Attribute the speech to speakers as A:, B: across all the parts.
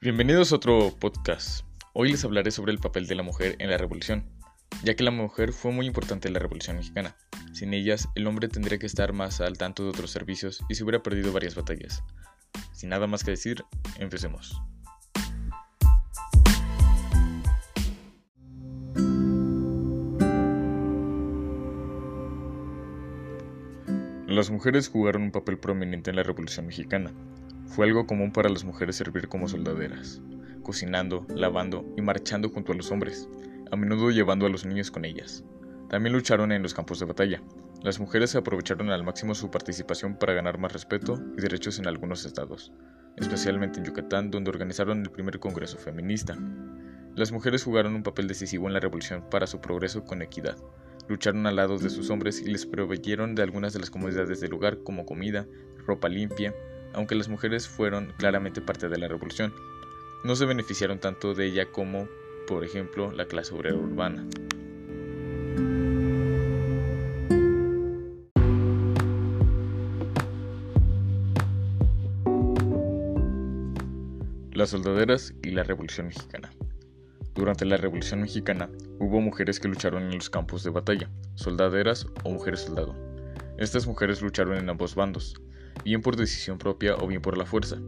A: Bienvenidos a otro podcast. Hoy les hablaré sobre el papel de la mujer en la revolución, ya que la mujer fue muy importante en la revolución mexicana. Sin ellas, el hombre tendría que estar más al tanto de otros servicios y se hubiera perdido varias batallas. Sin nada más que decir, empecemos. Las mujeres jugaron un papel prominente en la Revolución Mexicana. Fue algo común para las mujeres servir como soldaderas, cocinando, lavando y marchando junto a los hombres, a menudo llevando a los niños con ellas. También lucharon en los campos de batalla. Las mujeres aprovecharon al máximo su participación para ganar más respeto y derechos en algunos estados, especialmente en Yucatán, donde organizaron el primer Congreso Feminista. Las mujeres jugaron un papel decisivo en la revolución para su progreso con equidad. Lucharon al lado de sus hombres y les proveyeron de algunas de las comodidades del lugar como comida, ropa limpia, aunque las mujeres fueron claramente parte de la revolución. No se beneficiaron tanto de ella como, por ejemplo, la clase obrera urbana. Las soldaderas y la Revolución Mexicana. Durante la Revolución Mexicana hubo mujeres que lucharon en los campos de batalla, soldaderas o mujeres soldado. Estas mujeres lucharon en ambos bandos, bien por decisión propia o bien por la fuerza.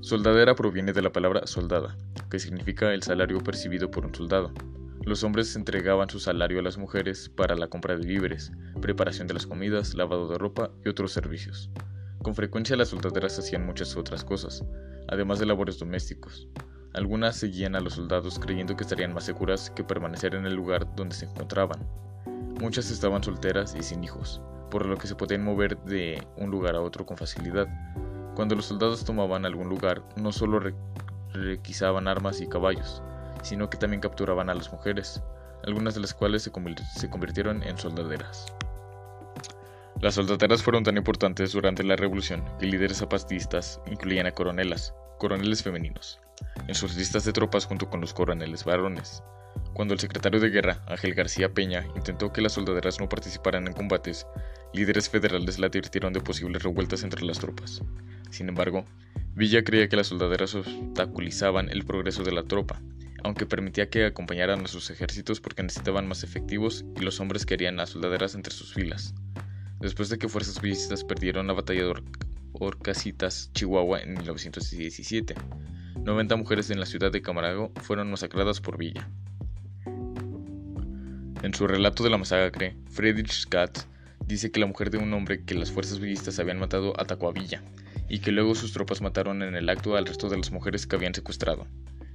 A: Soldadera proviene de la palabra soldada, que significa el salario percibido por un soldado. Los hombres entregaban su salario a las mujeres para la compra de víveres, preparación de las comidas, lavado de ropa y otros servicios. Con frecuencia las soldaderas hacían muchas otras cosas, además de labores domésticos. Algunas seguían a los soldados creyendo que estarían más seguras que permanecer en el lugar donde se encontraban. Muchas estaban solteras y sin hijos, por lo que se podían mover de un lugar a otro con facilidad. Cuando los soldados tomaban algún lugar, no solo requisaban armas y caballos, sino que también capturaban a las mujeres, algunas de las cuales se, se convirtieron en soldaderas. Las soldaderas fueron tan importantes durante la revolución que líderes zapatistas incluían a coronelas, coroneles femeninos, en sus listas de tropas junto con los coroneles varones. Cuando el secretario de guerra, Ángel García Peña, intentó que las soldaderas no participaran en combates, líderes federales la advirtieron de posibles revueltas entre las tropas. Sin embargo, Villa creía que las soldaderas obstaculizaban el progreso de la tropa, aunque permitía que acompañaran a sus ejércitos porque necesitaban más efectivos y los hombres querían a soldaderas entre sus filas. Después de que fuerzas villistas perdieron la batalla de Orcasitas, Chihuahua, en 1917, 90 mujeres en la ciudad de Camarago fueron masacradas por Villa. En su relato de la masacre, Friedrich Scott dice que la mujer de un hombre que las fuerzas villistas habían matado atacó a Villa, y que luego sus tropas mataron en el acto al resto de las mujeres que habían secuestrado.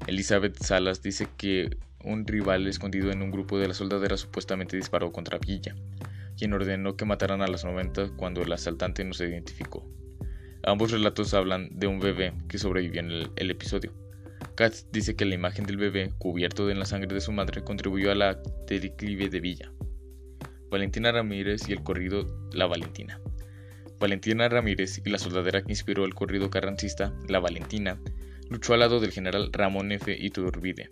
A: Elizabeth Salas dice que un rival escondido en un grupo de las soldaderas supuestamente disparó contra Villa, quien ordenó que mataran a las 90 cuando el asaltante no se identificó. Ambos relatos hablan de un bebé que sobrevivió en el, episodio. Katz dice que la imagen del bebé, cubierto en la sangre de su madre, contribuyó a la declive de Villa. Valentina Ramírez y el corrido La Valentina. Valentina Ramírez y la soldadera que inspiró el corrido carrancista La Valentina luchó al lado del general Ramón F. Iturbide.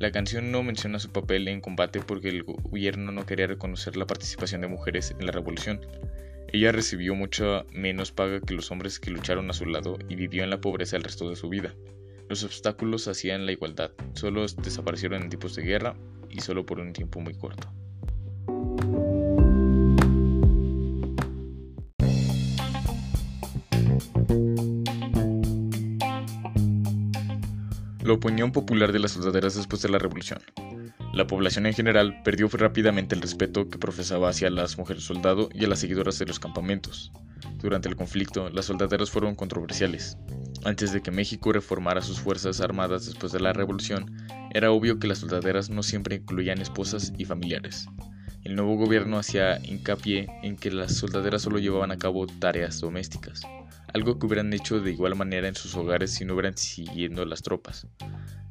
A: La canción no menciona su papel en combate porque el gobierno no quería reconocer la participación de mujeres en la revolución. Ella recibió mucha menos paga que los hombres que lucharon a su lado y vivió en la pobreza el resto de su vida. Los obstáculos hacían la igualdad, solo desaparecieron en tipos de guerra y solo por un tiempo muy corto. La opinión popular de las soldaderas después de la revolución. La población en general perdió rápidamente el respeto que profesaba hacia las mujeres soldado y a las seguidoras de los campamentos. Durante el conflicto, las soldaderas fueron controversiales. Antes de que México reformara sus fuerzas armadas después de la revolución, era obvio que las soldaderas no siempre incluían esposas y familiares. El nuevo gobierno hacía hincapié en que las soldaderas solo llevaban a cabo tareas domésticas, algo que hubieran hecho de igual manera en sus hogares si no hubieran siguiendo las tropas.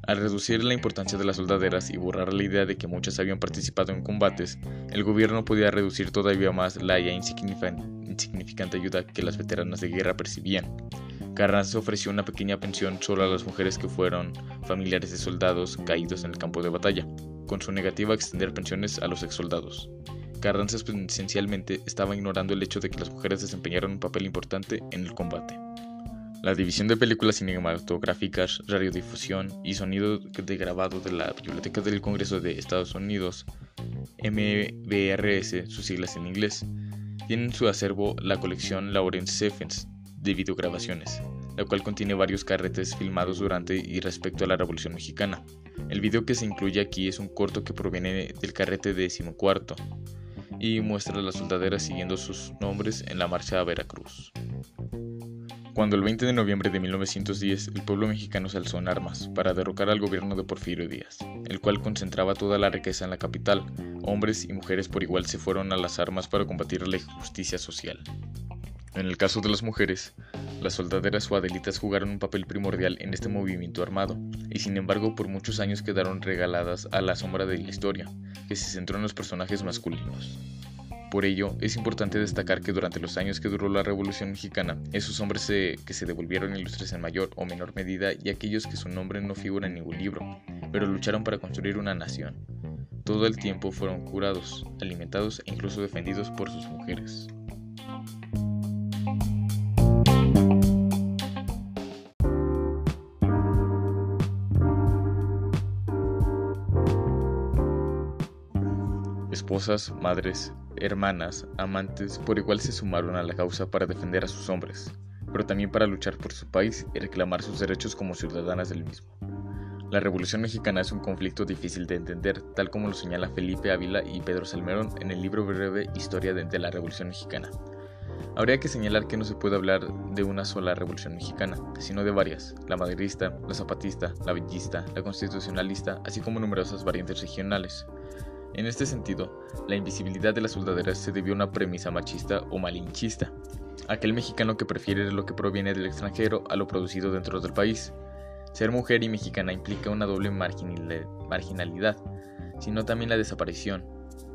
A: Al reducir la importancia de las soldaderas y borrar la idea de que muchas habían participado en combates, el gobierno podía reducir todavía más la insignificante ayuda que las veteranas de guerra percibían. Carranza ofreció una pequeña pensión solo a las mujeres que fueron familiares de soldados caídos en el campo de batalla, con su negativa a extender pensiones a los exsoldados. Carranza esencialmente estaba ignorando el hecho de que las mujeres desempeñaron un papel importante en el combate. La División de Películas Cinematográficas, Radiodifusión y Sonido de Grabado de la Biblioteca del Congreso de Estados Unidos, MBRS, sus siglas en inglés, tiene en su acervo la colección Lawrence Stephens de videograbaciones, la cual contiene varios carretes filmados durante y respecto a la Revolución Mexicana. El video que se incluye aquí es un corto que proviene del carrete decimocuarto y muestra a las soldaderas siguiendo sus nombres en la marcha a Veracruz. Cuando el 20 de noviembre de 1910 el pueblo mexicano se alzó en armas para derrocar al gobierno de Porfirio Díaz, el cual concentraba toda la riqueza en la capital, hombres y mujeres por igual se fueron a las armas para combatir la injusticia social. En el caso de las mujeres, las soldaderas o adelitas jugaron un papel primordial en este movimiento armado, y sin embargo por muchos años quedaron regaladas a la sombra de la historia, que se centró en los personajes masculinos. Por ello, es importante destacar que durante los años que duró la Revolución Mexicana, esos hombres que se devolvieron ilustres en mayor o menor medida y aquellos que su nombre no figura en ningún libro, pero lucharon para construir una nación. Todo el tiempo fueron curados, alimentados e incluso defendidos por sus mujeres. Esposas, madres, hermanas, amantes, por igual se sumaron a la causa para defender a sus hombres, pero también para luchar por su país y reclamar sus derechos como ciudadanas del mismo. La Revolución Mexicana es un conflicto difícil de entender, tal como lo señala Felipe Ávila y Pedro Salmerón en el libro breve Historia de, la Revolución Mexicana. Habría que señalar que no se puede hablar de una sola revolución mexicana, sino de varias, la maderista, la zapatista, la bellista, la constitucionalista, así como numerosas variantes regionales. En este sentido, la invisibilidad de las soldaderas se debió a una premisa machista o malinchista, aquel mexicano que prefiere lo que proviene del extranjero a lo producido dentro del país. Ser mujer y mexicana implica una doble marginalidad, sino también la desaparición.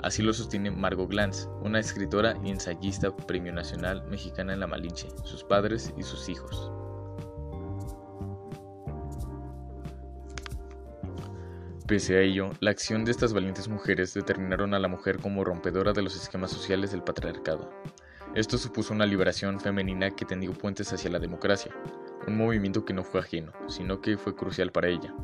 A: Así lo sostiene Margot Glantz, una escritora y ensayista premio nacional mexicana en la Malinche, sus padres y sus hijos. Pese a ello, la acción de estas valientes mujeres determinaron a la mujer como rompedora de los esquemas sociales del patriarcado. Esto supuso una liberación femenina que tendió puentes hacia la democracia, un movimiento que no fue ajeno, sino que fue crucial para ella,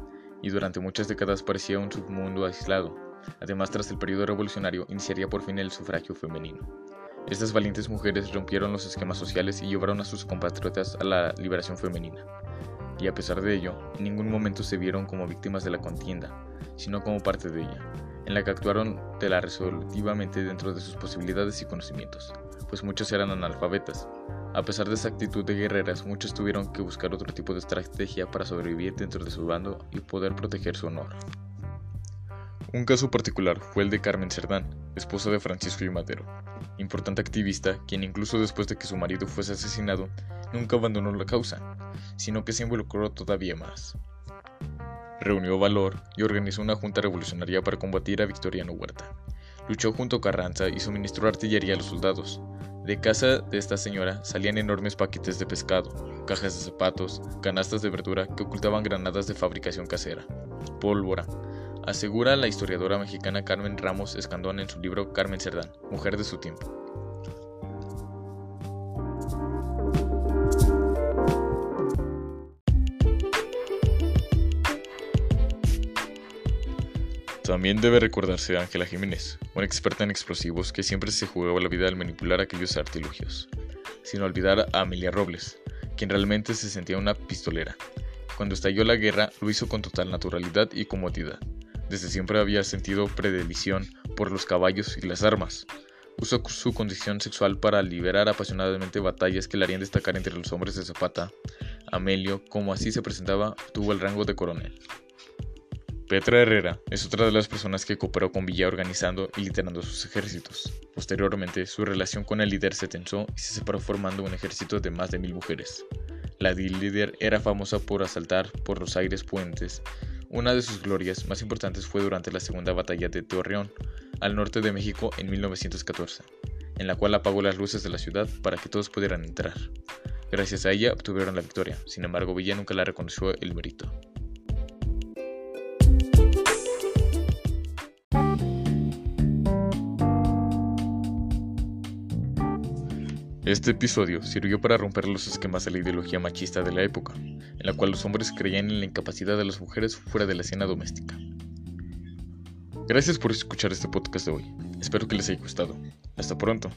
A: y durante muchas décadas parecía un submundo aislado. Además, tras el periodo revolucionario, iniciaría por fin el sufragio femenino. Estas valientes mujeres rompieron los esquemas sociales y llevaron a sus compatriotas a la liberación femenina y a pesar de ello, en ningún momento se vieron como víctimas de la contienda, sino como parte de ella, en la que actuaron de la resolutivamente dentro de sus posibilidades y conocimientos, pues muchos eran analfabetas. A pesar de esa actitud de guerreras, muchos tuvieron que buscar otro tipo de estrategia para sobrevivir dentro de su bando y poder proteger su honor. Un caso particular fue el de Carmen Cerdán, esposa de Francisco y Madero, importante activista quien incluso después de que su marido fuese asesinado, nunca abandonó la causa, sino que se involucró todavía más. Reunió valor y organizó una junta revolucionaria para combatir a Victoriano Huerta. Luchó junto a Carranza y suministró artillería a los soldados. De casa de esta señora salían enormes paquetes de pescado, cajas de zapatos, canastas de verdura que ocultaban granadas de fabricación casera, pólvora, asegura la historiadora mexicana Carmen Ramos Escandón en su libro Carmen Cerdán, Mujer de su tiempo. También debe recordarse a Ángela Jiménez, una experta en explosivos que siempre se jugaba la vida al manipular aquellos artilugios. Sin olvidar a Amelia Robles, quien realmente se sentía una pistolera. Cuando estalló la guerra lo hizo con total naturalidad y comodidad. Desde siempre había sentido predilección por los caballos y las armas. Usó su condición sexual para liberar apasionadamente batallas que le harían destacar entre los hombres de Zapata. Amelio, como así se presentaba, tuvo el rango de coronel. Petra Herrera es otra de las personas que cooperó con Villa organizando y liderando sus ejércitos. Posteriormente, su relación con el líder se tensó y se separó formando un ejército de más de mil mujeres. La líder era famosa por asaltar por los aires puentes. Una de sus glorias más importantes fue durante la segunda batalla de Torreón, al norte de México en 1914, en la cual apagó las luces de la ciudad para que todos pudieran entrar. Gracias a ella obtuvieron la victoria, sin embargo Villa nunca la reconoció el mérito. Este episodio sirvió para romper los esquemas de la ideología machista de la época, en la cual los hombres creían en la incapacidad de las mujeres fuera de la escena doméstica. Gracias por escuchar este podcast de hoy. Espero que les haya gustado. Hasta pronto.